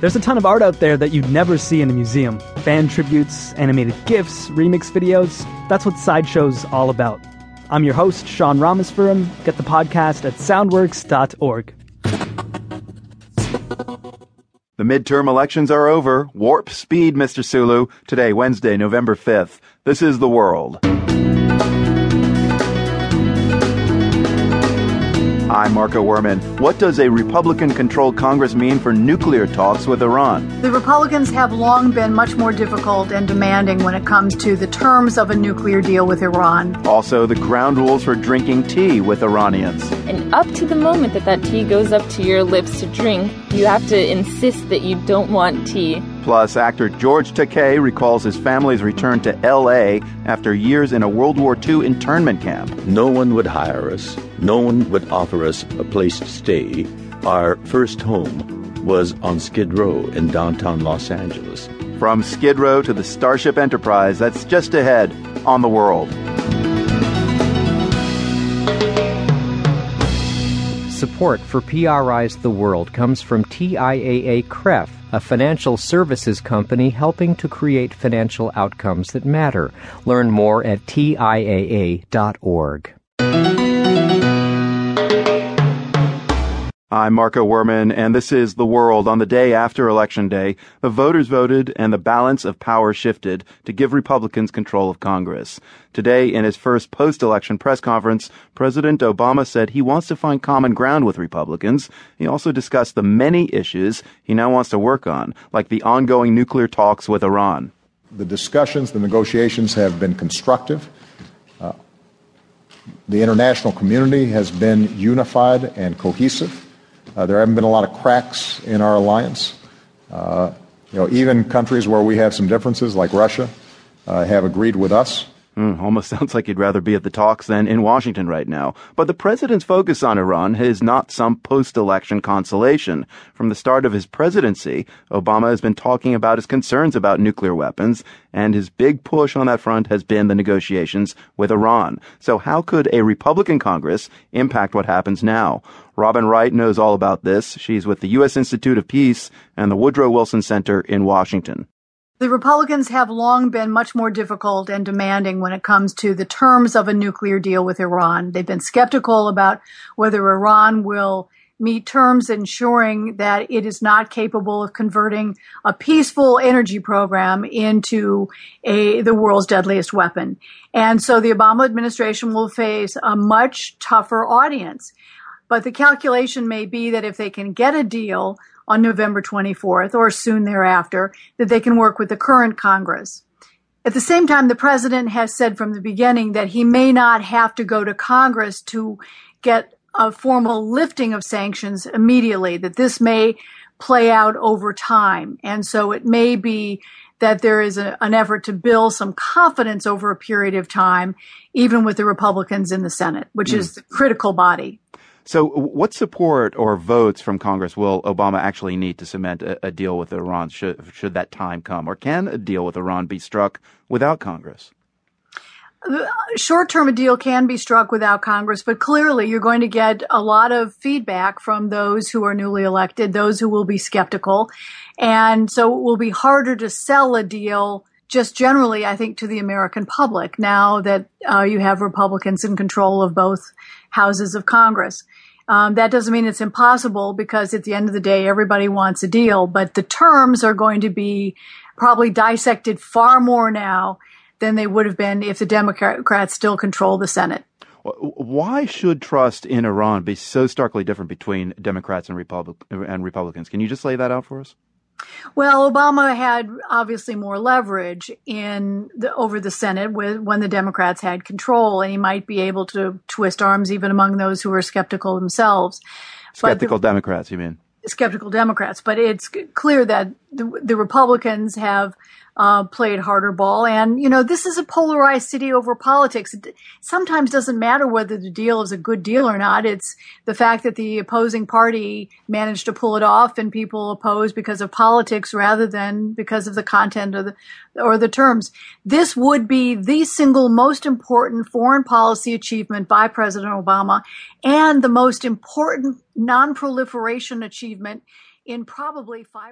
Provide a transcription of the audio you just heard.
There's a ton of art out there that you'd never see in a museum fan tributes, animated GIFs, remix videos. That's what Sideshow's all about. I'm your host, Sean Rameswaram. Get the podcast at soundworks.org. The midterm elections are over. Warp speed, Mr. Sulu. Today, Wednesday, November 5th. This is The World. I'm Marco Werman. What does a Republican controlled Congress mean for nuclear talks with Iran? The Republicans have long been much more difficult and demanding when it comes to the terms of a nuclear deal with Iran. Also, the ground rules for drinking tea with Iranians. And up to the moment that that tea goes up to your lips to drink, you have to insist that you don't want tea. Plus, actor George Takei recalls his family's return to L.A. after years in a World War II internment camp. No one would hire us. No one would offer us a place to stay. Our first home was on Skid Row in downtown Los Angeles. From Skid Row to the Starship Enterprise, that's just ahead on the world. Support for PRI's The World comes from TIAA CREF, a financial services company helping to create financial outcomes that matter. Learn more at TIAA.org. I'm Marco Werman, and this is The World. On the day after Election Day, the voters voted and the balance of power shifted to give Republicans control of Congress. Today, in his first post election press conference, President Obama said he wants to find common ground with Republicans. He also discussed the many issues he now wants to work on, like the ongoing nuclear talks with Iran. The discussions, the negotiations have been constructive. Uh, the international community has been unified and cohesive. Uh, there haven't been a lot of cracks in our alliance. Uh, you know, even countries where we have some differences, like Russia, uh, have agreed with us. Mm, almost sounds like you'd rather be at the talks than in Washington right now. But the president's focus on Iran is not some post-election consolation. From the start of his presidency, Obama has been talking about his concerns about nuclear weapons, and his big push on that front has been the negotiations with Iran. So how could a Republican Congress impact what happens now? Robin Wright knows all about this. She's with the U.S. Institute of Peace and the Woodrow Wilson Center in Washington. The Republicans have long been much more difficult and demanding when it comes to the terms of a nuclear deal with Iran. They've been skeptical about whether Iran will meet terms ensuring that it is not capable of converting a peaceful energy program into a, the world's deadliest weapon. And so the Obama administration will face a much tougher audience. But the calculation may be that if they can get a deal on November 24th or soon thereafter, that they can work with the current Congress. At the same time, the president has said from the beginning that he may not have to go to Congress to get a formal lifting of sanctions immediately, that this may play out over time. And so it may be that there is a, an effort to build some confidence over a period of time, even with the Republicans in the Senate, which mm. is the critical body. So, what support or votes from Congress will Obama actually need to cement a, a deal with Iran should, should that time come? Or can a deal with Iran be struck without Congress? Uh, Short term, a deal can be struck without Congress, but clearly you're going to get a lot of feedback from those who are newly elected, those who will be skeptical. And so it will be harder to sell a deal just generally, I think, to the American public now that uh, you have Republicans in control of both houses of Congress. Um, that doesn't mean it's impossible because at the end of the day, everybody wants a deal, but the terms are going to be probably dissected far more now than they would have been if the Democrats still control the Senate. Why should trust in Iran be so starkly different between Democrats and, Republic- and Republicans? Can you just lay that out for us? Well, Obama had obviously more leverage in the, over the Senate with, when the Democrats had control, and he might be able to twist arms even among those who are skeptical themselves. Skeptical the, Democrats, you mean? Skeptical Democrats, but it's clear that the, Republicans have uh, played harder ball. And, you know, this is a polarized city over politics. It sometimes doesn't matter whether the deal is a good deal or not. It's the fact that the opposing party managed to pull it off and people oppose because of politics rather than because of the content of the, or the terms. This would be the single most important foreign policy achievement by President Obama and the most important non-proliferation achievement in probably five